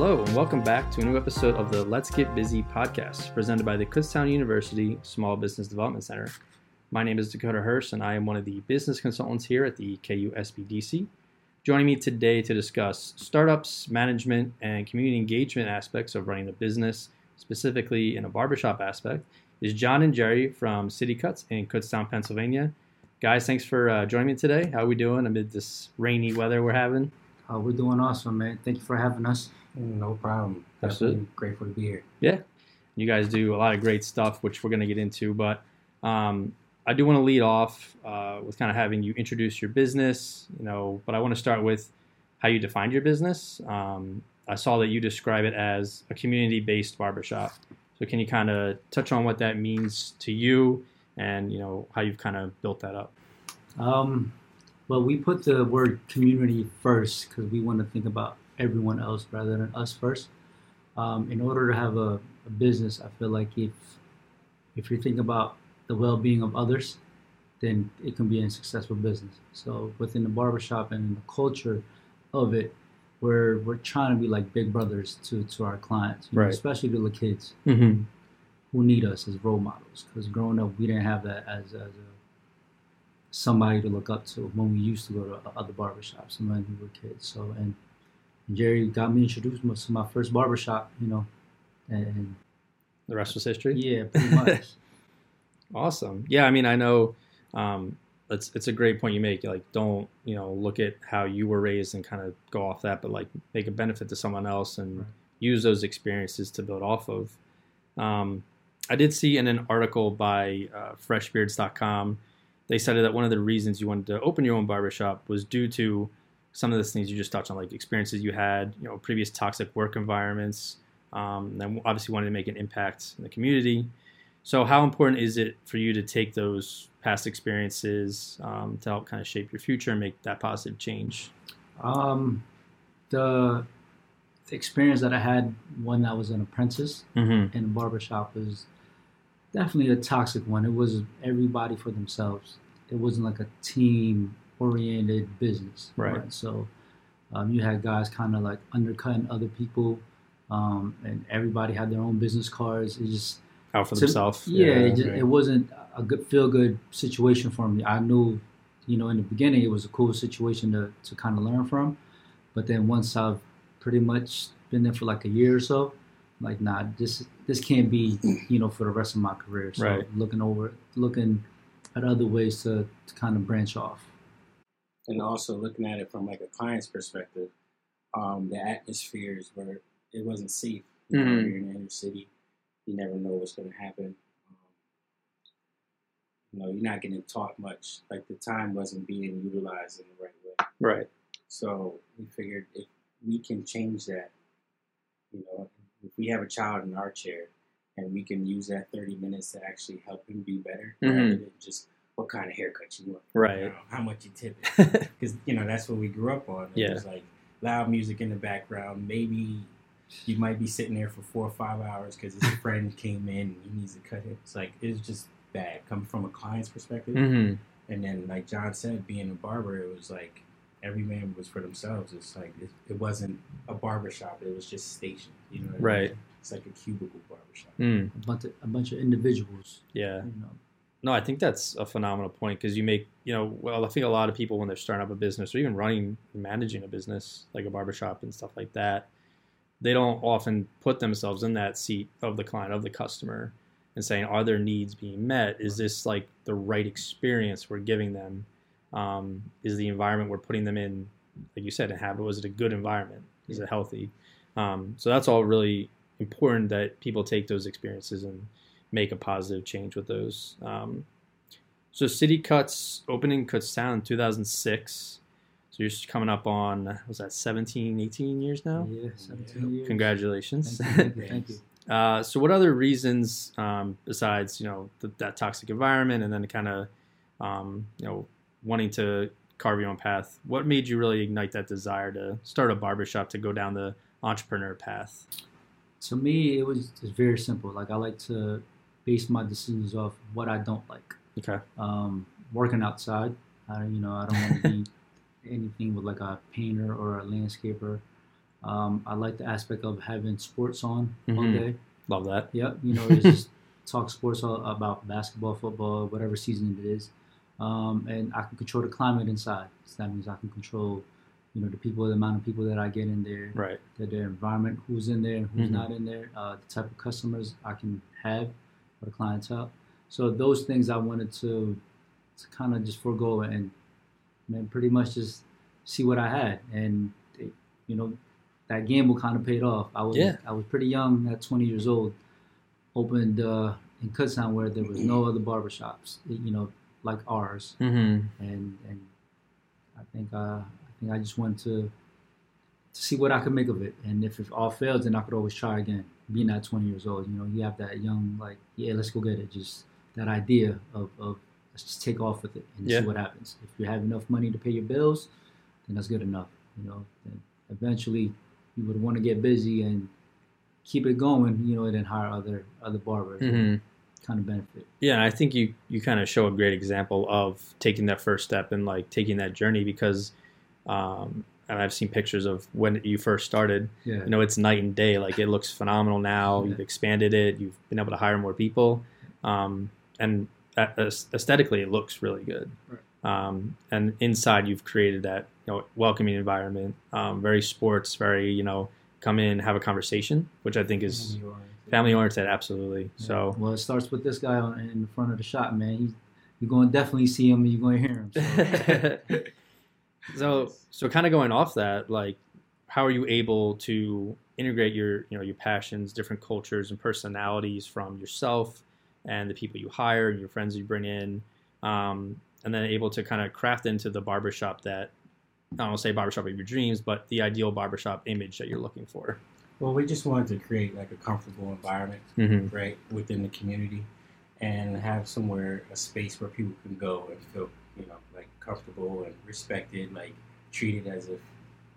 Hello, and welcome back to a new episode of the Let's Get Busy podcast, presented by the Kutztown University Small Business Development Center. My name is Dakota Hirst, and I am one of the business consultants here at the KU SBDC. Joining me today to discuss startups, management, and community engagement aspects of running a business, specifically in a barbershop aspect, is Jon and Jerry from City Cuts in Kutztown, Pennsylvania. Guys, thanks for uh, joining me today. How are we doing amid this rainy weather we're having? Uh, we're doing awesome, man. Thank you for having us. No problem. Absolutely. Definitely grateful to be here. Yeah, you guys do a lot of great stuff, which we're going to get into. But um, I do want to lead off uh, with kind of having you introduce your business, you know. But I want to start with how you defined your business. Um, I saw that you describe it as a community-based barbershop. So can you kind of touch on what that means to you, and you know how you've kind of built that up? Um, well, we put the word community first because we want to think about everyone else rather than us first. Um, in order to have a, a business, I feel like if if you think about the well-being of others, then it can be a successful business. So within the barbershop and the culture of it, we're we're trying to be like big brothers to to our clients, you know, especially to the kids Mm-hmm. who need us as role models. Because growing up, we didn't have that as, as a somebody to look up to when we used to go to other barbershops and when we were kids. So and Jerry got me introduced to my first barbershop, you know, and The rest was history. yeah, pretty much. Awesome. Yeah, I mean, I know um, it's it's a great point you make. Like, don't you know look at how you were raised and kind of go off that, but like make a benefit to someone else and Right. use those experiences to build off of. Um, I did see in an article by uh, FreshBeards.com, they said that one of the reasons you wanted to open your own barbershop was due to some of the things you just touched on, like experiences you had, you know, previous toxic work environments, um, and then obviously wanted to make an impact in the community. So, how important is it for you to take those past experiences um, to help kind of shape your future and make that positive change? um, the, the experience that I had when I was an apprentice Mm-hmm. in a barbershop was definitely a toxic one. It was everybody for themselves. It wasn't like a team oriented business. Right. So um, you had guys kind of like undercutting other people, um, and everybody had their own business cards. It just Out for to- themselves. Yeah, it, just, right. it wasn't a good feel good situation for me. I knew, you know, in the beginning it was a cool situation to, to kind of learn from, but then once I've pretty much been there for like a year or so, like nah, this this can't be, you know, for the rest of my career. So Right. looking over, looking at other ways to, to kind of branch off. And also looking at it from like a client's perspective, um, the atmospheres where it wasn't safe. You know, Mhm. you're in the inner city, you never know what's going to happen. Um, you know, you're not getting taught much. Like the time wasn't being utilized in the right way. Right. So we figured if we can change that, you know, if we have a child in our chair and we can use that 30 minutes to actually help him be better rather Mhm. than just what kind of haircut you want, Right. you know, how much you tip it. Because, you know, that's what we grew up on. It Yeah. was like loud music in the background. Maybe you might be sitting there for four or five hours because his friend came in and he needs to cut it. It's like, it's just bad coming from a client's perspective. mm-hmm. And then, like Jon said, being a barber, it was like every man was for themselves. It's like it, it wasn't a barber shop; it was just stationed. You know, what I mean? Right. It's like a cubicle barbershop. Mm. A bunch of, a bunch of individuals, Yeah. you know. No, I think that's a phenomenal point because you make, you know, well, I think a lot of people when they're starting up a business or even running, managing a business like a barbershop and stuff like that, they don't often put themselves in that seat of the client, of the customer, and saying, are their needs being met? Is this like the right experience we're giving them? Um, is the environment we're putting them in, like you said, habit? Was it a good environment? Is it healthy? Um, so that's all really important that people take those experiences and make a positive change with those. Um, so City Cuts opening cuts Kutztown in 2006. So you're just coming up on was that 17, 18 years now? Yeah, 17 years. Congratulations. Thank you. Thank you. Uh, so what other reasons um, besides you know th- that toxic environment and then kind of um, you know wanting to carve your own path? What made you really ignite that desire to start a barbershop to go down the entrepreneur path? to me, it was just very simple. Like I like to base my decisions off what I don't like. Okay. Um, working outside, I you know I don't want to be anything with like a painter or a landscaper. Um, I like the aspect of having sports on all Mhm. day. Love that. Yep, you know, just talk sports all about basketball, football, whatever season it is, um, and I can control the climate inside. So that means I can control, you know, the people, the amount of people that I get in there, Right. the, the environment, who's in there, who's Mhm. not in there, uh, the type of customers I can have for the clientele. So those things I wanted to, to kind of just forego and, and pretty much just see what I had, and it, you know, that gamble kind of paid off. I was Yeah. I was pretty young at 20 years old. Opened uh, in Kutztown where there was no other barbershops, you know, like ours, Mm-hmm. and and I think uh, I think I just wanted to to see what I could make of it, and if it all fails, then I could always try again. Being at 20 years old, you know, you have that young like, yeah, let's go get it. Just that idea of, of let's just take off with it and Yeah. see what happens. If you have enough money to pay your bills, then that's good enough. You know, then eventually you would want to get busy and keep it going. You know, and then hire other other barbers. Mm-hmm. Kind of benefit. Yeah, I think you you kind of show a great example of taking that first step and like taking that journey because, um, and I've seen pictures of when you first started. Yeah. You know, it's night and day. Like it looks phenomenal now. Yeah. You've expanded it. You've been able to hire more people, um, and aesthetically, it looks really good. Um, and inside, you've created that you know welcoming environment, um, very sports, very you know come in have a conversation, which I think is family oriented. Absolutely. So. well, it starts with this guy on, in front of the shop, man. He's, you're going to definitely see him you're going to hear him. So. so so kind of going off that like how are you able to integrate your you know your passions different cultures and personalities from yourself and the people you hire and your friends you bring in um, and then able to kind of craft into the barbershop that i don't say barbershop of your dreams but the ideal barbershop image that you're looking for Well, we just wanted to create like a comfortable environment, mm-hmm. right, within the community, and have somewhere a space where people can go and feel, you know, like comfortable and respected, like treated as if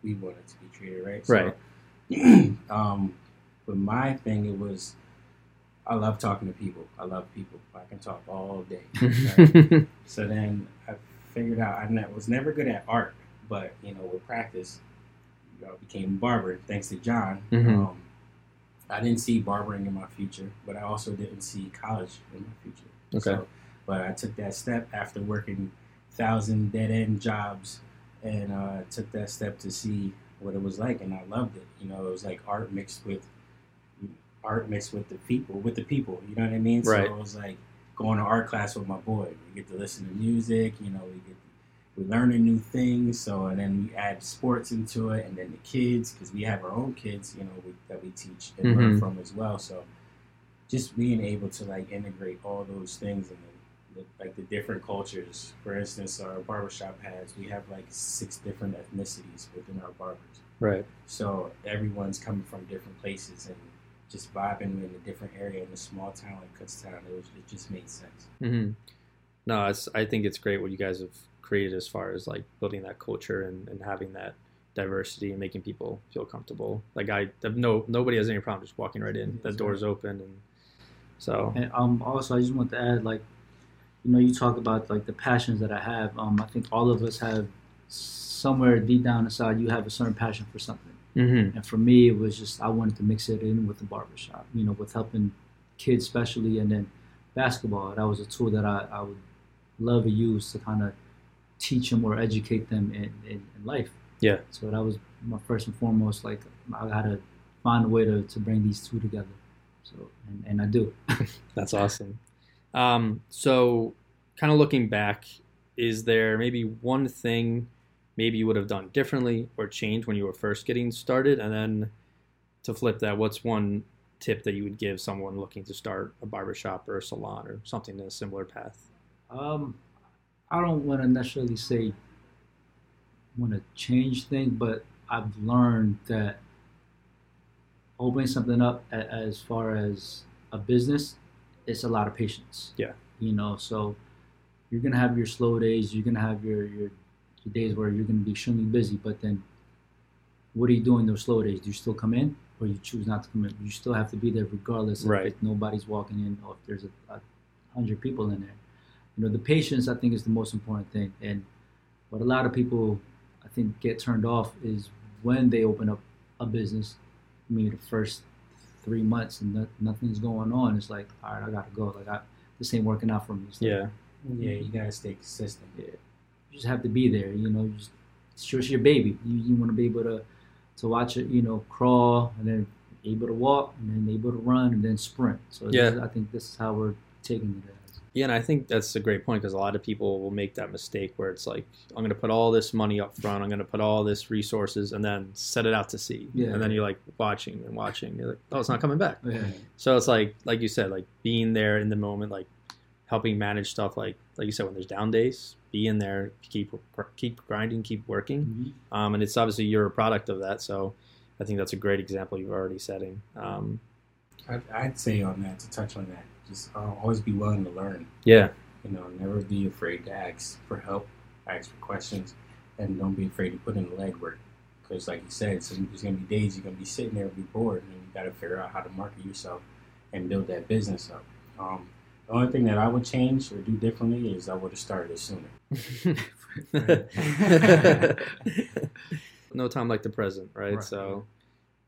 we wanted to be treated, right? Right. So, um, but my thing, it was, I love talking to people. I love people. I can talk all day. right? So then I figured out I was never good at art, but you know, with practice, you know, I became a barber thanks to Jon. Mhm. Um, I didn't see barbering in my future, but I also didn't see college in my future. Okay. So, but I took that step after working thousand dead end jobs, and uh, took that step to see what it was like, and I loved it. You know, it was like art mixed with art mixed with the people, with the people. You know what I mean? Right. So it was like going to art class with my boy. We get to listen to music. You know, we get we're learning new things. So and then we add sports into it, and then the kids because we have our own kids. You know, we, that we teach and learn Mhm. from as well. So just being able to like integrate all those things the, like the different cultures. For instance, our barbershop has we have like six different ethnicities within our barbers. right So everyone's coming from different places and just vibing in a different area in a small town like Kutztown. It, was, it just made sense. Mm-hmm. No, it's, I think it's great what you guys have created as far as like building that culture and, and having that diversity and making people feel comfortable. Like I have no nobody has any problem just walking right in. The Yes, door's open and so And um, also, I just want to add, like, you know, you talk about like the passions that I have. Um, I think all of us have somewhere deep down inside, you have a certain passion for something. mm-hmm. And for me, it was just I wanted to mix it in with the barbershop, you know, with helping kids, especially, and then basketball. That was a tool that I, I would love to use to kind of teach them or educate them in, in, in life. Yeah. So that was my first and foremost. Like I got to find a way to, to bring these two together. So and, and I do. That's awesome. Um, so, kind of looking back, is there maybe one thing maybe you would have done differently or changed when you were first getting started? And then to flip that, what's one tip that you would give someone looking to start a barbershop or a salon or something in a similar path? Um, I don't want to necessarily say want to change things, but I've learned that opening something up as far as a business, it's a lot of patience. Yeah. You know, so you're gonna have your slow days. You're gonna have your your, your days where you're gonna be extremely busy. But then, what are you doing those slow days? Do you still come in, or you choose not to come in? You still have to be there regardless Right. if nobody's walking in or if there's a, a hundred people in there you know the patience i think is the most important thing and what a lot of people i think get turned off is when they open up a business, maybe the first three months and no, nothing's going on, it's like, all right, I gotta go. Like, I, this ain't working out for me. It's like, Yeah. Yeah, mm-hmm. you gotta stay consistent. Yeah. you just have to be there. You know, you just it's just your baby. You you want to be able to to watch it. You know, crawl and then able to walk and then able to run and then sprint. So Yeah. this is- I think this is how we're taking it as. Yeah, and I think that's a great point because a lot of people will make that mistake where it's like, I'm going to put all this money up front, I'm going to put all this resources, and then set it out to sea. Yeah. And then you're like watching and watching. You're like, oh, it's not coming back. Yeah. So it's like, like you said, like being there in the moment, like helping manage stuff. Like, like you said, when there's down days, be in there, keep keep grinding, keep working. Um, and it's obviously you're a product of that. So I think that's a great example you've already setting. Um, I'd, I'd say on that to touch on that, just uh, always be willing to learn. yeah, You know, never be afraid to ask for help, ask for questions, and don't be afraid to put in the legwork. Because, like you said, some, there's gonna be days you're gonna be sitting there and be bored, and you got to figure out how to market yourself and build that business up. Um, the only thing that I would change or do differently is I would have started it sooner. no time like the present, right? Right. So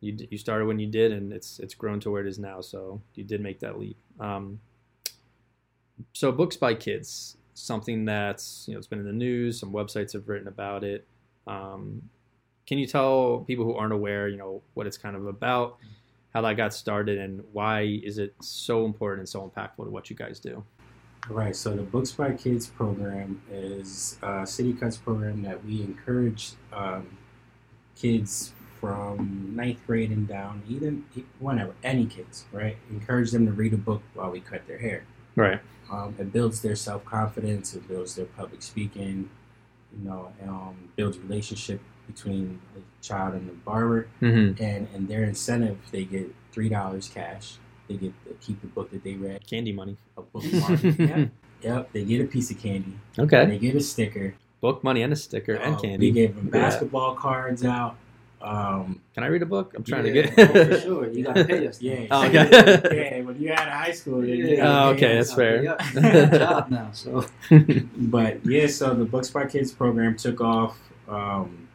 you you started when you did, and it's it's grown to where it is now. So you did make that leap. Um, so books by kids, something that's you know it's been in the news. Some websites have written about it. Um, can you tell people who aren't aware, you know, what it's kind of about, how that got started, and why is it so important and so impactful to what you guys do? Right, so the Books by Kids program is a City Cuts program that we encourage um, kids from ninth grade and down, even whenever, any kids, right? Encourage them to read a book while we cut their hair. Right. Um, it builds their self confidence. It builds their public speaking. You know, um, builds relationship between the child and the barber. Mm-hmm. And and their incentive, they get three dollars cash. They get to keep the book that they read. Candy money. A bookmark. yep. Yep. They get a piece of candy. Okay. They get a sticker. Book money and a sticker and Uh, candy. We gave them Yeah. basketball cards out. Um, Can I read a book? I'm trying Yeah, to get. oh, for sure. You gotta pay us. yeah. Oh, okay. yeah. When you're out of high school, you Yeah. gotta Oh, okay, that's fair. Yeah, you got a job now, so But yeah, so the Books by Kids program took off. Um,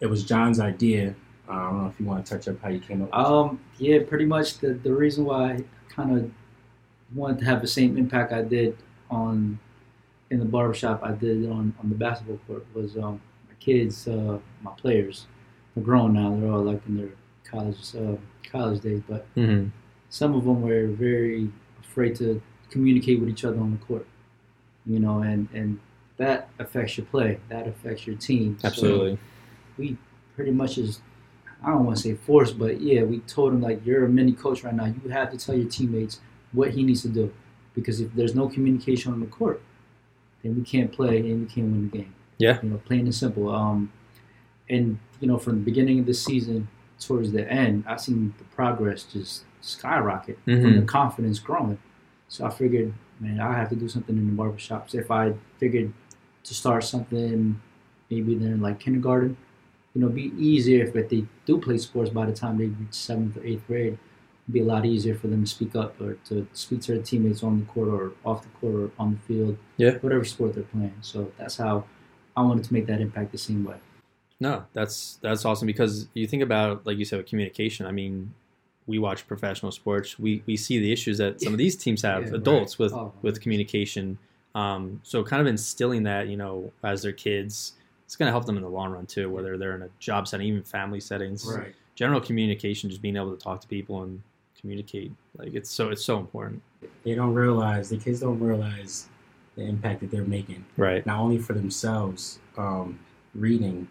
it was Jon's idea. Uh, I don't know if you want to touch up how you came up. with Um, yeah, pretty much the, the reason why I kind of wanted to have the same impact I did on in the barbershop I did on, on the basketball court was um, my kids, uh, my players. They're grown now. They're all like in their college uh, college days, but hmm some of them were very afraid to communicate with each other on the court. You know, and and that affects your play. That affects your team. So, Absolutely. we pretty much is I don't want to say forced, but yeah, we told him like you're a mini coach right now. You have to tell your teammates what he needs to do because if there's no communication on the court, then we can't play and we can't win the game. Yeah. you know, plain and simple. Um, and you know, from the beginning of the season towards the end, I seen the progress just skyrocket from the Mhm. confidence growing. So I figured, man, I have to do something in the barbershops. If I figured to start something maybe then like kindergarten, you know, be easier if, if they do play sports by the time they reach seventh or eighth grade. It'd be a lot easier for them to speak up or to speak to their teammates on the court or off the court or on the field. Yeah. Whatever sport they're playing. So that's how I wanted to make that impact the same way. No, that's that's awesome because you think about like you said with communication. I mean, we watch professional sports. We we see the issues that some of these teams have, Yeah, adults with Oh, with communication. Um, so kind of instilling that, you know, as their kids, it's going to help them in the long run too. Whether they're in a job setting, even family settings, Right. general communication, just being able to talk to people and communicate, like it's so it's so important. They don't realize the kids don't realize the impact that they're making, Right. not only for themselves um, reading,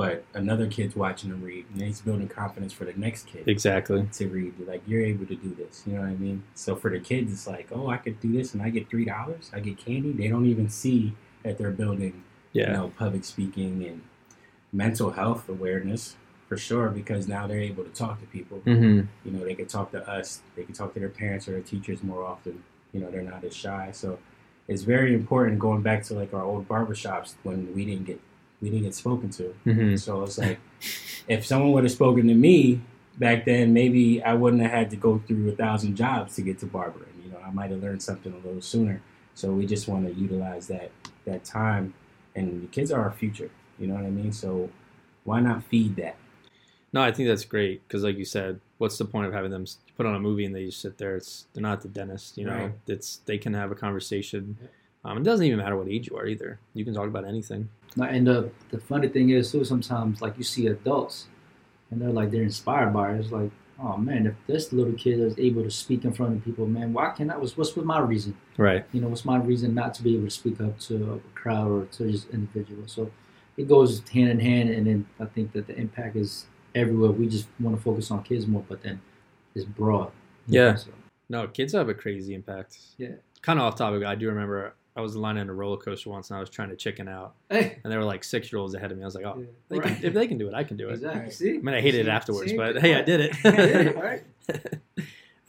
but another kid's watching them read, and he's building confidence for the next kid. Exactly. to read. Like, you're able to do this. You know what I mean? So for the kids, it's like, oh, I could do this and I get three dollars. I get candy. They don't even see that they're building, Yeah. you know, public speaking and mental health awareness for sure. Because now they're able to talk to people. hmm You know, they can talk to us. They can talk to their parents or their teachers more often. You know, they're not as shy. So it's very important going back to like our old barbershops when we didn't get we didn't get spoken to. hmm So it's like, if someone would have spoken to me back then, maybe I wouldn't have had to go through a thousand jobs to get to barbering. You know, I might have learned something a little sooner. So we just want to utilize that that time, and the kids are our future. You know what I mean? So why not feed that? No, I think that's great because, like you said, what's the point of having them put on a movie and they just sit there? It's they're not the dentist, you know. Right. It's they can have a conversation. Yeah. Um, it doesn't even matter what age you are either. You can talk about anything. And the the funny thing is too, sometimes like you see adults, and they're like they're inspired by it. It's like, oh man, if this little kid is able to speak in front of people, man, why can't I? What's what's with my reason? Right. You know, what's my reason not to be able to speak up to a crowd or to just individuals? So it goes hand in hand, and then I think that the impact is everywhere. We just want to focus on kids more, but then it's broad. you know, Yeah. so. No, kids have a crazy impact. Yeah. Kind of off topic. I do remember I was lining on a roller coaster once and I was trying to chicken out, Hey. and there were like six year olds ahead of me. I was like, oh, Yeah. they Right. can, if they can do it, I can do it. Exactly. Right. See? I mean, I hated it afterwards, See? but hey, I did Yeah, it. right.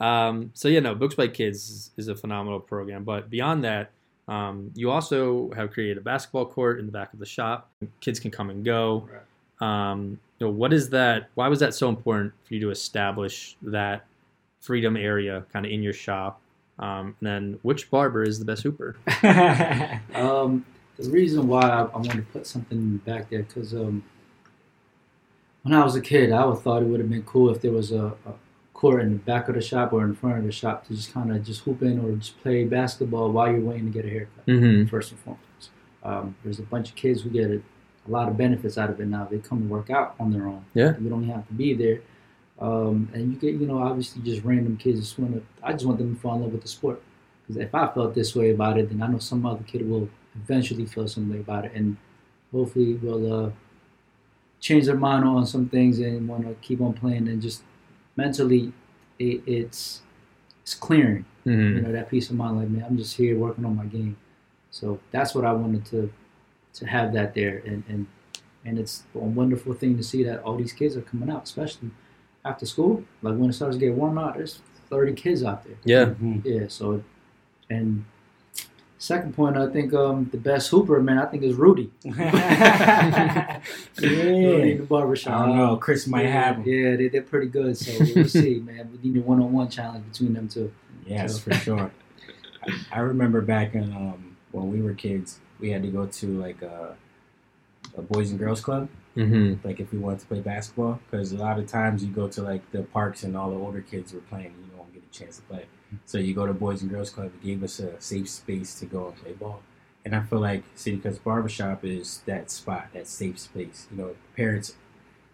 um, so yeah, no, Books by Kids is, is a phenomenal program. But beyond that, um, you also have created a basketball court in the back of the shop. Kids can come and go. Um, you know, what is that? Why was that so important for you to establish that freedom area kind of in your shop? Um, and then, which barber is the best hooper? Um, the reason why I, I want to put something back there because um, when I was a kid, I would thought it would have been cool if there was a, a court in the back of the shop or in front of the shop to just kind of just hoop in or just play basketball while you're waiting to get a haircut. Mm-hmm. First and foremost, um, there's a bunch of kids who get a, a lot of benefits out of it now. They come and work out on their own. Yeah. you don't have to be there. Um, and you get, you know, obviously just random kids just want to. I just want them to fall in love with the sport. Because if I felt this way about it, then I know some other kid will eventually feel some way about it, and hopefully will uh, change their mind on some things and want to keep on playing. And just mentally, it, it's it's clearing. Mm-hmm. You know that peace of mind. Like man, I'm just here working on my game. So that's what I wanted to to have that there, and and and it's a wonderful thing to see that all these kids are coming out, especially after school. Like when it starts to get warm out, there's 30 kids out there. Yeah. Mhm. Yeah. So, and second point, I think um, the best hooper, man, I think is Rudy. Rudy in yeah. the barbershop. I don't know. Chris might yeah, have him. Yeah, they, they're pretty good. So we'll see, man. We need a one-on-one challenge between them two. Yes, for sure. I, I remember back in um, when we were kids, we had to go to like a, a boys and girls club. Mm-hmm. Like if we wanted to play basketball, because a lot of times you go to like the parks and all the older kids were playing, and you don't get a chance to play. So you go to boys and girls club. It gave us a safe space to go and play ball. And I feel like City Cuts Barbershop is that spot, that safe space. You know, parents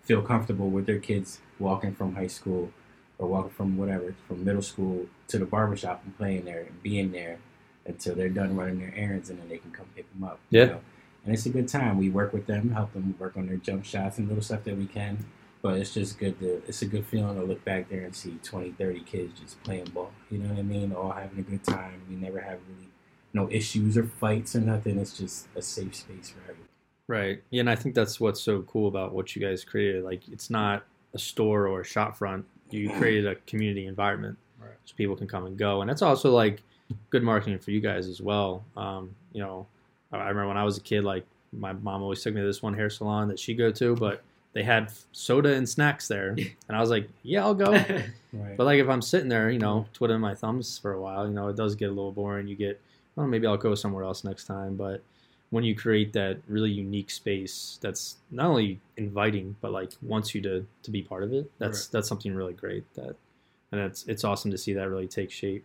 feel comfortable with their kids walking from high school or walking from whatever, from middle school to the barbershop and playing there and being there until they're done running their errands and then they can come pick them up. you Yeah. know. And it's a good time. We work with them, help them work on their jump shots and little stuff that we can. But it's just good to, it's a good feeling to look back there and see 20, 30 kids just playing ball. You know what I mean? All having a good time. We never have really no issues or fights or nothing. It's just a safe space for everyone. Right. Yeah, and I think that's what's so cool about what you guys created. Like, it's not a store or a shop front. You created a community environment, Right. so people can come and go, and that's also like good marketing for you guys as well. Um, you know, I I remember when I was a kid, like my mom always took me to this one hair salon that she go to, but they had soda and snacks there, and I was like, yeah, I'll go. Right. But like if I'm sitting there, you know, twiddling my thumbs for a while, you know, it does get a little boring. You get, well, maybe I'll go somewhere else next time. But when you create that really unique space that's not only inviting, but like wants you to to be part of it, that's that's something really great. That and it's it's awesome to see that really take shape.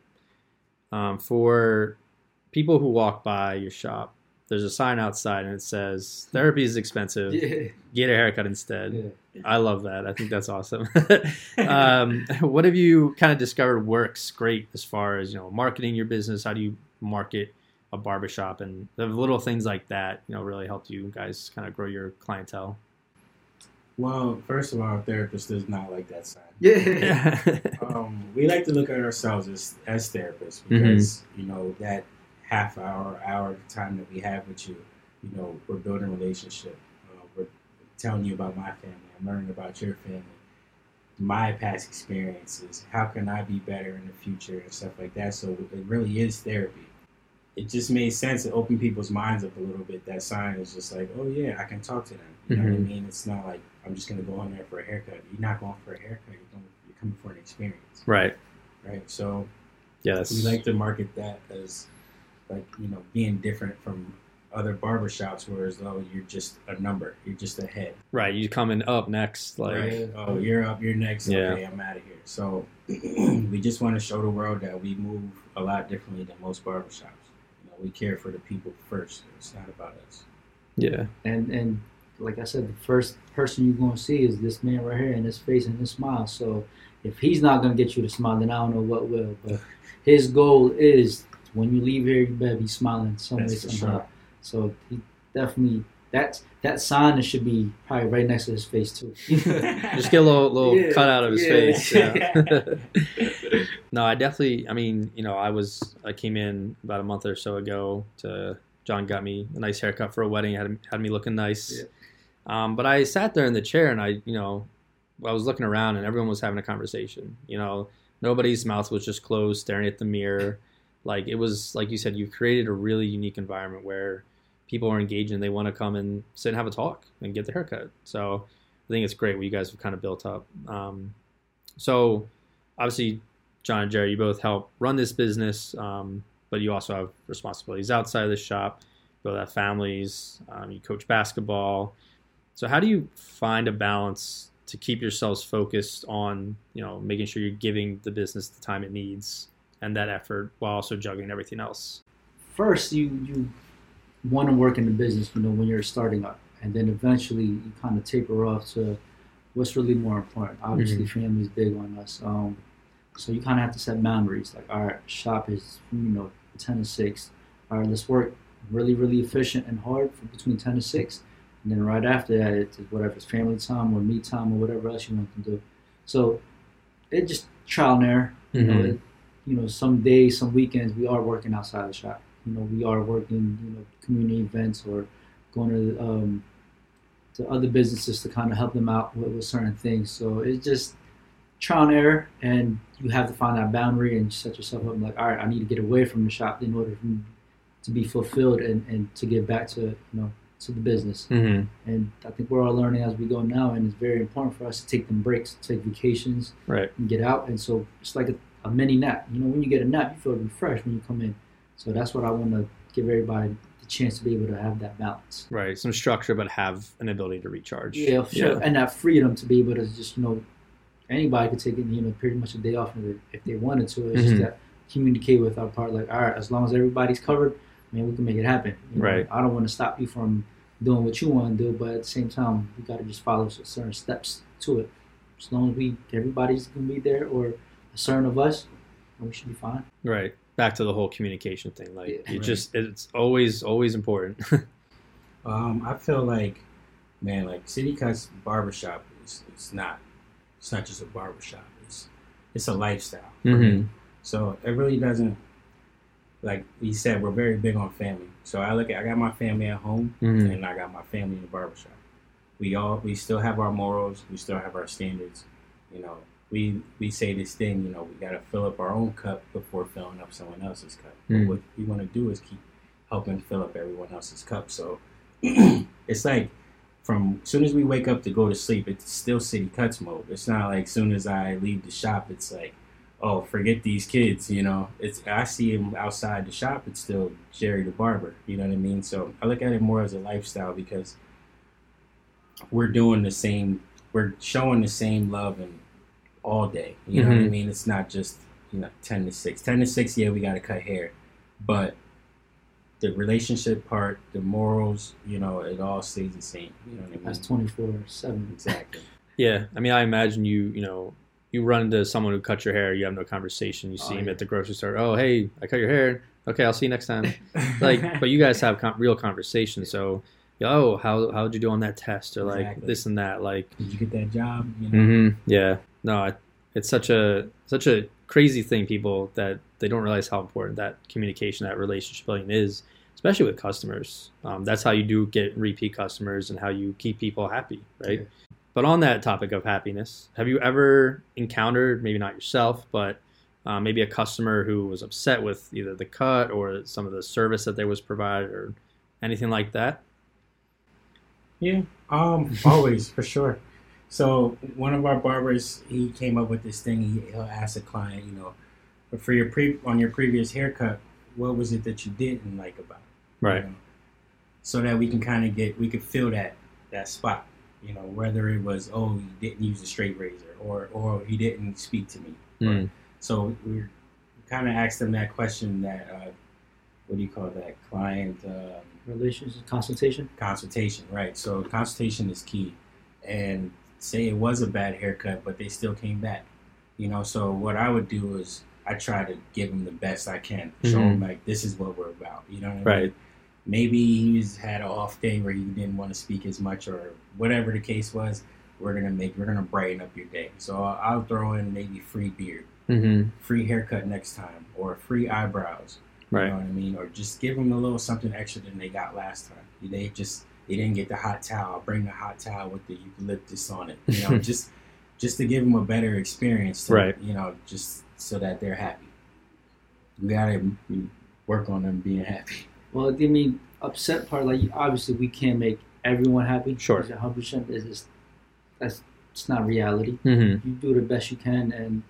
Um, for people who walk by your shop, there's a sign outside and it says therapy is expensive. yeah. Get a haircut instead. yeah. I love that. I think that's awesome. um, what have you kind of discovered works great as far as you know marketing your business? How do you market a barbershop and the little things like that? You know, really helped you guys kind of grow your clientele. Well, first of all, a therapist does not like that sign. Yeah. um, we like to look at ourselves as, as therapists Mm-hmm. because you know that half hour hour of time that we have with you you know we're building a relationship. Uh, we're telling you about my family. I'm learning about your family. My past experiences. How can i be better in the future and stuff like that. So it really is therapy. It just made sense to open people's minds up a little bit. That sign is just like oh yeah i can talk to them. You know what i Mhm. mean? It's not like i'm just going to go in there for a haircut. You're not going for a haircut. You're, going, you're coming for an experience. Right. right? So Yes. We like to market that as like you know being different from other barbershops where as though you're just a number, you're just a head. Right, you coming up next, like right. Oh, you're up, you're next. Yeah. Okay, I'm out of here. So we just want to show the world that we move a lot differently than most barbershops. You know, we care for the people first. It's not about us. yeah, and and like I said, the first person you're gonna see is this man right here, and his face and his smile. So if he's not gonna get you to smile, then I don't know what will. But his goal is when you leave here, you better be smiling some way somehow. sure. So he definitely that's that sign that should be probably right next to his face too. just get a little little Yeah, cut out of his yeah. face. Yeah. no, I definitely. I mean, you know, I was I came in about a month or so ago to Jon got me a nice haircut for a wedding. had had me looking nice. Um, but I sat there in the chair and I, you know, I was looking around and everyone was having a conversation. You know, nobody's mouth was just closed, staring at the mirror. Like it was, like you said, you've created a really unique environment where people are engaged and they want to come and sit and have a talk and get their haircut. So I think it's great what you guys have kind of built up. Um, so obviously, Jon and Jerry, you both help run this business, um, but you also have responsibilities outside of the shop. You both have families. Um, you coach basketball. So how do you find a balance to keep yourselves focused on, you know, making sure you're giving the business the time it needs and that effort while also juggling everything else? First, you you want to work in the business, you know, when you're starting up, and then eventually you kind of taper off to what's really more important. Obviously, family is big on us. Um, so you kind of have to set boundaries. Like, all right, shop is you know ten to six. All right, let's work really really efficient and hard for between ten to six, and then right after that, it's whatever it's family time or me time or whatever else you want to do. So it just trial and error. You know, Mhm. it, you know, some days, some weekends, we are working outside the shop. You know, we are working, you know, community events or going to um, to other businesses to kind of help them out with, with certain things. So it's just trial and error, and you have to find that boundary and set yourself up. Like, all right, I need to get away from the shop in order for me to be fulfilled and, and to get back to you know to the business. Mm-hmm. And I think we're all learning as we go now, and it's very important for us to take them breaks, take vacations, Right. and get out. And so it's like a, a mini nap. You know, when you get a nap, you feel refreshed when you come in. So that's what I want to give everybody the chance to be able to have that balance. Right. Some structure, but have an ability to recharge. Yeah, sure. And that freedom to be able to just, you know, anybody could take it, you know, pretty much a day off if they, wanted to. It's Mhm. just that communicate with our part, like, all right, as long as everybody's covered, man, we can make it happen. You know, Right. I don't want to stop you from doing what you want to do, but at the same time, we got to just follow certain steps to it. As long as we, everybody's going to be there or a certain of us, then we should be fine. Right. Back to the whole communication thing. Like Yeah. you Right. just it's always always important. Um, I feel like, man, like City Cuts Barbershop is it's not it's not just a barbershop. It's it's a lifestyle. for me. Mhm. So it really doesn't like we said, we're very big on family. So I look at I got my family at home Mhm. and I got my family in the barbershop. We all we still have our morals, we still have our standards. You know, we we say this thing, you know, we gotta fill up our own cup before filling up someone else's cup. Mm. But what we wanna do is keep helping fill up everyone else's cup. So it's like from as soon as we wake up to go to sleep, it's still city cuts mode. It's not like as soon as I leave the shop, it's like, oh, forget these kids. You know, it's I see him outside the shop. It's still Jerry the barber. You know what I mean? So I look at it more as a lifestyle because we're doing the same. We're showing the same love and all day. You know what I Mhm. mean? It's not just you know ten to six. Ten to six, yeah, we got to cut hair, but the relationship part, the morals, you know, it all stays the same. You know what I mean? That's 24 7. exactly. Yeah. I mean, I imagine you you know you run into someone who cuts your hair. You have no conversation. You see Oh, him yeah. at the grocery store. Oh, hey, I cut your hair. Okay, I'll see you next time. Like, but you guys have con- real conversation. So, oh, how how did you do on that test or like Exactly. this and that? Like, Did you get that job? You know? hmm Yeah. No, it's such a such a crazy thing. People that they don't realize how important that communication, that relationship building is, especially with customers. Um, that's how you do get repeat customers and how you keep people happy, right? Yeah. But on that topic of happiness, have you ever encountered maybe not yourself, but uh, maybe a customer who was upset with either the cut or some of the service that they was provided or anything like that? Yeah, um, always for sure. So one of our barbers, he came up with this thing. He, he'll ask a client, you know, but for your pre on your previous haircut, what was it that you didn't like about? it? Right. You know? so that we can kind of get we could fill that that spot. You know, whether it was oh he didn't use a straight razor or or he didn't speak to me. Mm. So we kind of asked them that question that uh, what do you call that client um, Relations consultation. consultation, right? So consultation is key, and say it was a bad haircut, but they still came back. You know, so what I would do is I try to give them the best I can, show Mhm. them like this is what we're about. You know what I mean? Right. Maybe he's had an off day where he didn't want to speak as much, or whatever the case was. We're gonna make we're gonna brighten up your day. So I'll throw in maybe free beard, Mm-hmm. free haircut next time, or free eyebrows. You Right. know what I mean? Or just give them a little something extra than they got last time. They just they didn't get the hot towel. I'll bring the hot towel with the eucalyptus on it. You know, just just to give them a better experience. To, Right. You know, just so that they're happy. We gotta work on them being happy. Well, I mean, upset part, like obviously we can't make everyone happy. Sure. Because 100% is just that's it's not reality. Mm-hmm. You do the best you can, and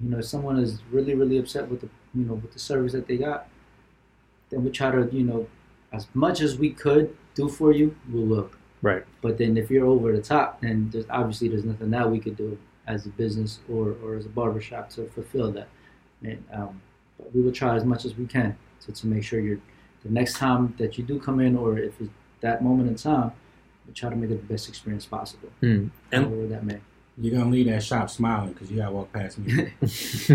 you know, if someone is really, really upset with the you know with the service that they got, then we try to you know, as much as we could do for you, we will. Right. But then if you're over the top, then there's obviously there's nothing that we could do as a business or, or as a barbershop to fulfill that. And um, but we will try as much as we can to, to make sure you're the next time that you do come in or if it's that moment in time, we try to make it the best experience possible. Mm. And however that may. You're gonna leave that shop smiling because you gotta walk past me.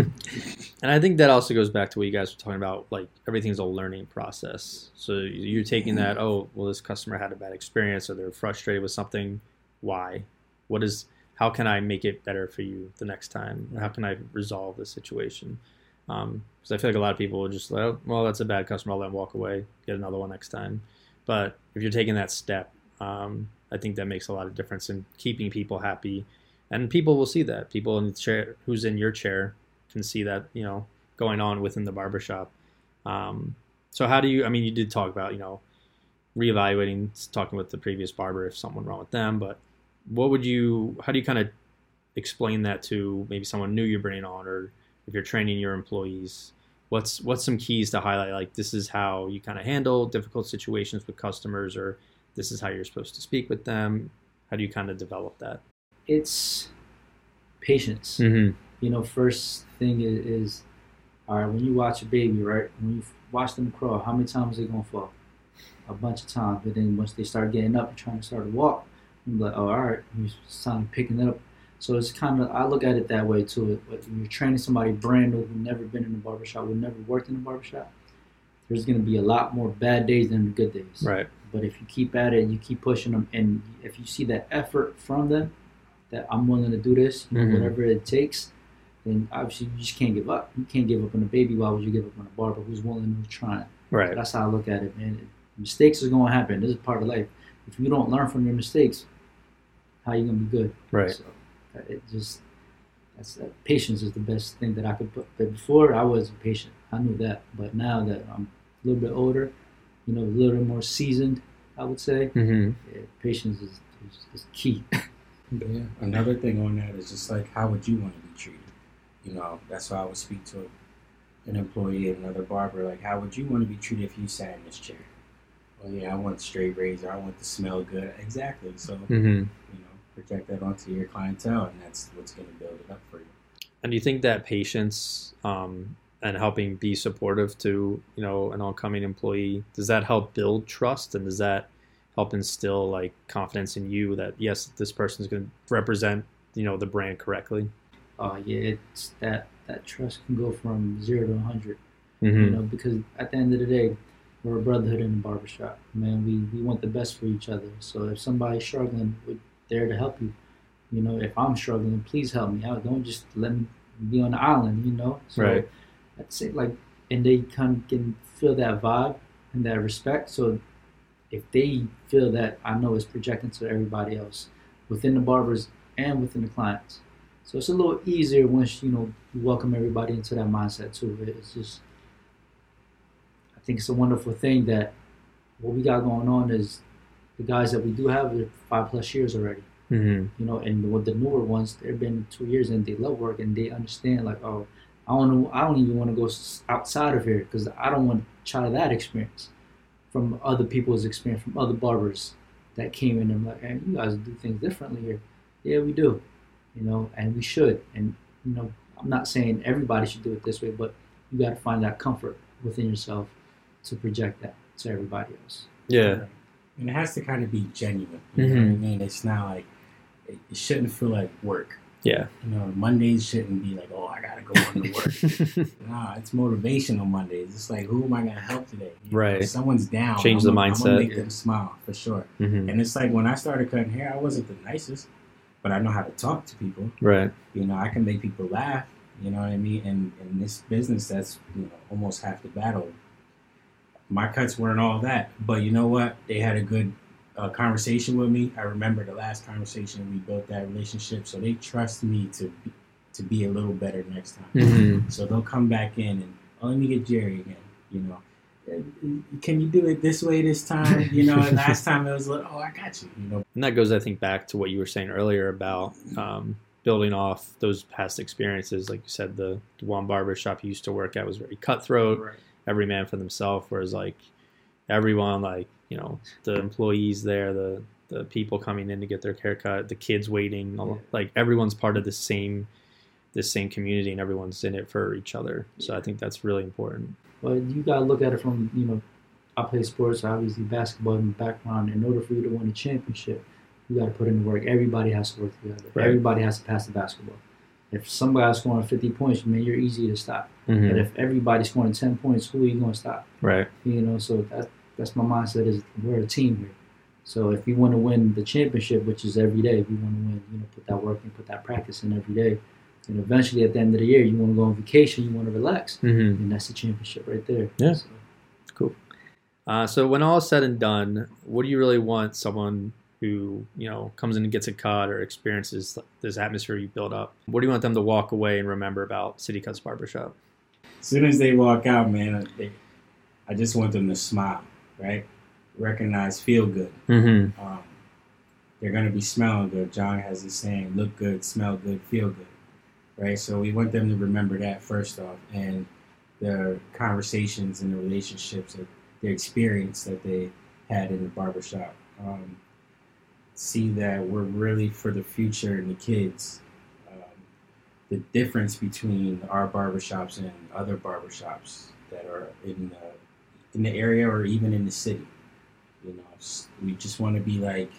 and I think that also goes back to what you guys were talking about. Like everything's a learning process. So you're taking that. Oh, well, this customer had a bad experience, or they're frustrated with something. Why? What is? How can I make it better for you the next time? How can I resolve the situation? Because I feel like a lot of people will just like, oh, well, that's a bad customer. I'll let them walk away. Get another one next time. But if you're taking that step, um, I think that makes a lot of difference in keeping people happy, and people will see that. People in the chair, who's in your chair, can see that you know going on within the barbershop. Um, so how do you? I mean, you did talk about you know reevaluating, talking with the previous barber if something went wrong with them, but what would you? How do you kind of explain that to maybe someone new you're bringing on, or if you're training your employees? What's what's some keys to highlight? Like this is how you kind of handle difficult situations with customers, or this is how you're supposed to speak with them. How do you kind of develop that? It's patience. Mm-hmm. You know, first thing is, is all right, when you watch a baby, right? When you watch them crawl, how many times are they gonna fall? A bunch of times. But then once they start getting up and trying to start to walk, you're like, oh, all right, you start picking it up. So it's kind of I look at it that way too. But When you're training somebody brand new who never been in a barbershop, who never worked in a barbershop, there's gonna be a lot more bad days than good days. Right. But if you keep at it, you keep pushing them, and if you see that effort from them, that I'm willing to do this, you know, Mhm. whatever it takes, then obviously you just can't give up. You can't give up on a baby. Why would you give up on a barber who's willing, who's trying? Right. That's how I look at it, man. Mistakes are going to happen. This is part of life. If you don't learn from your mistakes, how you gonna be good? Right. So uh, it just that's that patience is the best thing that I could put. But before I wasn't patient. I knew that, but now that I'm a little bit older, you know, a little more seasoned, I would say, Mm-hmm. yeah, patience is, is, is key. Yeah. Another thing on that is just like, how would you want to be treated? You know, that's why I would speak to an employee at another barber. Like, how would you want to be treated if you sat in this chair? Well, yeah, I want straight razor. I want to smell good. Exactly. So, Mm-hmm. you know, project that onto your clientele, and that's what's going to build it up for you. And do you think that patience um, and helping be supportive to you know an oncoming employee does that help build trust and does that help instill like confidence in you that yes this person is going to represent you know the brand correctly? Oh yeah, it's that that trust can go from zero to a hundred. Mm-hmm. You know, because at the end of the day, we're a brotherhood in the barbershop. Man, we, we want the best for each other. So if somebody's struggling, we're there to help you. You know, if I'm struggling, please help me out. Don't just let me be on the island, you know? So Right. that's it. Like, and they kind of can feel that vibe and that respect. So if they feel that, I know it's projecting to everybody else within the barbers and within the clients. So it's a little easier once, you know, you welcome everybody into that mindset too. It's just, I think it's a wonderful thing that what we got going on is the guys that we do have are five plus years already Mm-hmm. you know, and with the newer ones, they've been two years and they love work and they understand like, oh, I don't know, I don't even want to go outside of here because I don't want to try that experience. From other people's experience, from other barbers that came in and like, hey, you guys do things differently here. Yeah, we do, you know, and we should. And you know, I'm not saying everybody should do it this way, but you got to find that comfort within yourself to project that to everybody else. Yeah. And it has to kind of be genuine. You mm-hmm. know what I mean? It's not like it, it shouldn't feel like work. Yeah. You know, Mondays shouldn't be like, oh, I gotta go on to work. nah, it's motivational Mondays. It's like, who am I gonna help today? You know, Right. if someone's down. Change I'm the gonna- I'm mindset. gonna make them smile for sure. hmm And it's like when I started cutting hair, I wasn't the nicest, but I know how to talk to people. Right. You know, I can make people laugh. You know what I mean? And in this business, that's you know almost half the battle. My cuts weren't all that, but you know what? They had a good uh, conversation with me. I remember the last conversation we built that relationship, so they trust me to be, to be a little better next time. hmm So they'll come back in and oh, let me get Jerry again. You know, "Uh, can you do it this way this time? You know, and last time it was like, oh, I got you. You know, And that goes, I think, back to what you were saying earlier about um, building off those past experiences. Like you said, the, the one barber shop you used to work at was very cutthroat, every man for themselves. Whereas, like, everyone, like, you know, the employees there, the the people coming in to get their haircut, the kids waiting, all- Yeah. like everyone's part of the same this same community and everyone's in it for each other. So I think that's really important. But you gotta look at it from you know, I play sports, obviously basketball in the background. In order for you to win a championship, you gotta put in the work. Everybody has to work together. Right. Everybody has to pass the basketball. If somebody's scoring 50 points, man, you're easy to stop. Mhm. But if everybody's scoring 10 points, who are you gonna stop? Right. You know, so that that's my mindset is we're a team here. So if you want to win the championship, which is every day, if you want to win. You know, put that work and put that practice in every day. And eventually, at the end of the year, you want to go on vacation, you want to relax, hmm and that's the championship right there. Yeah. So, Uh, so when all is said and done, what do you really want someone who you know comes in and gets a cut or experiences this atmosphere you build up? What do you want them to walk away and remember about City Cuts Barbershop? as soon as they walk out, man, they, I just want them to smile, right? Recognize, feel good. Mm-hmm. Um, they're gonna be smelling good. Jon has this saying: "Look good, smell good, feel good." Right. So we want them to remember that first off, and the conversations and the relationships, that the experience that they had in the barbershop. Um, see that we're really for the future and the kids. Um, the difference between our barbershops and other barbershops that are in the in the area or even in the city. You know, we just want to be like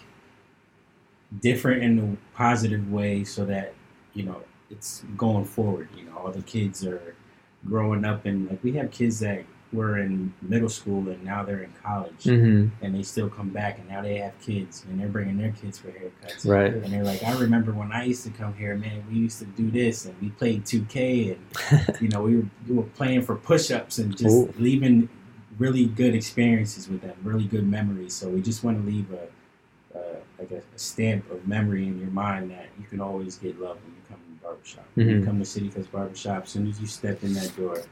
different in a positive way so that, you know, it's going forward. You know, all the kids are growing up and like we have kids that were in middle school and now they're in college Mm-hmm. and they still come back and now they have kids and they're bringing their kids for haircuts. Right. And they're like, I remember when I used to come here, man, we used to do this and we played 2K and, you know, we were, we were playing for push ups and just Ooh. leaving really good experiences with them, really good memories. So we just want to leave a, uh, like a, a stamp of memory in your mind that you can always get love when you come to the barbershop. When you Mhm. come to City Cuts Barbershop, as soon as you step in that door,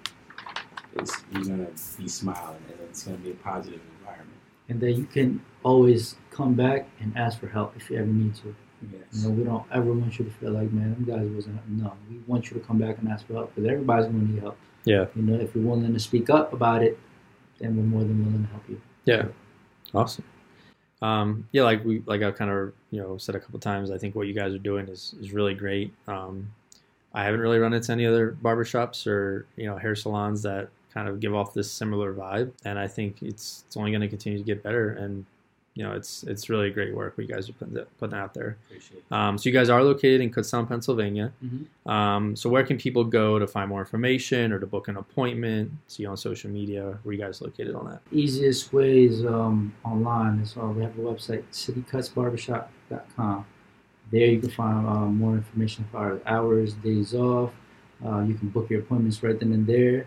it's, you're going to be smiling and it's going to be a positive environment. and then you can always come back and ask for help if you ever need to. Yes. You know, we don't ever want you to feel like, man, them guys wasn't helping. No, we want you to come back and ask for help because everybody's going to need help. Yeah. You know, if you're willing to speak up about it, then we're more than willing to help you. Yeah. Awesome. Um, yeah, like we like I kind of you know said a couple times. I think what you guys are doing is is really great. Um, I haven't really run into any other barbershops or you know hair salons that kind of give off this similar vibe, and I think it's it's only going to continue to get better. And you know it's it's really great work what you guys are putting, putting out there. Appreciate. Um, so you guys are located in Kutztown, Pennsylvania. Mhm. Um, so where can people go to find more information or to book an appointment? See you on social media. Where you guys located on that? Easiest way is um, online. All. We have a website, citycutsbarbershop.com. There you can find um, more information for hours, days off. Uh, you can book your appointments right then and there.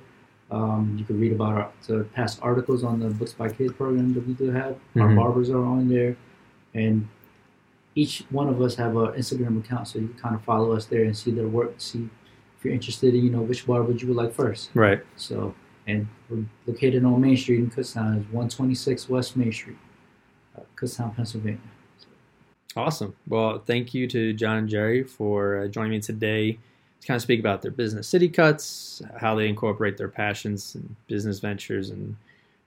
Um, you can read about our the past articles on the Books by Kids program that we do have. Our Mhm. barbers are on there, and each one of us have an Instagram account, so you can kind of follow us there and see their work. See if you're interested in, you know, which barber you would like first. Right. So, and we're located on Main Street in Kutztown. It's 126 West Main Street, uh, Kutztown, Pennsylvania. Awesome. Well, thank you to Jon and Jerry for uh, joining me today to kind of speak about their business city cuts, how they incorporate their passions and business ventures, and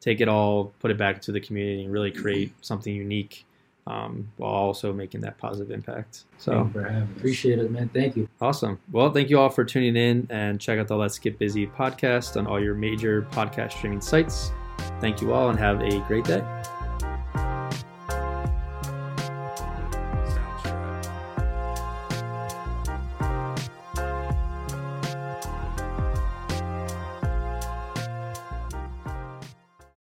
take it all, put it back to the community, and really create something unique um, while also making that positive impact. So for having us. Appreciate it, man. Thank you. awesome. Well, thank you all for tuning in and check out the Let's Get Busy podcast on all your major podcast streaming sites. Thank you all and have a great day.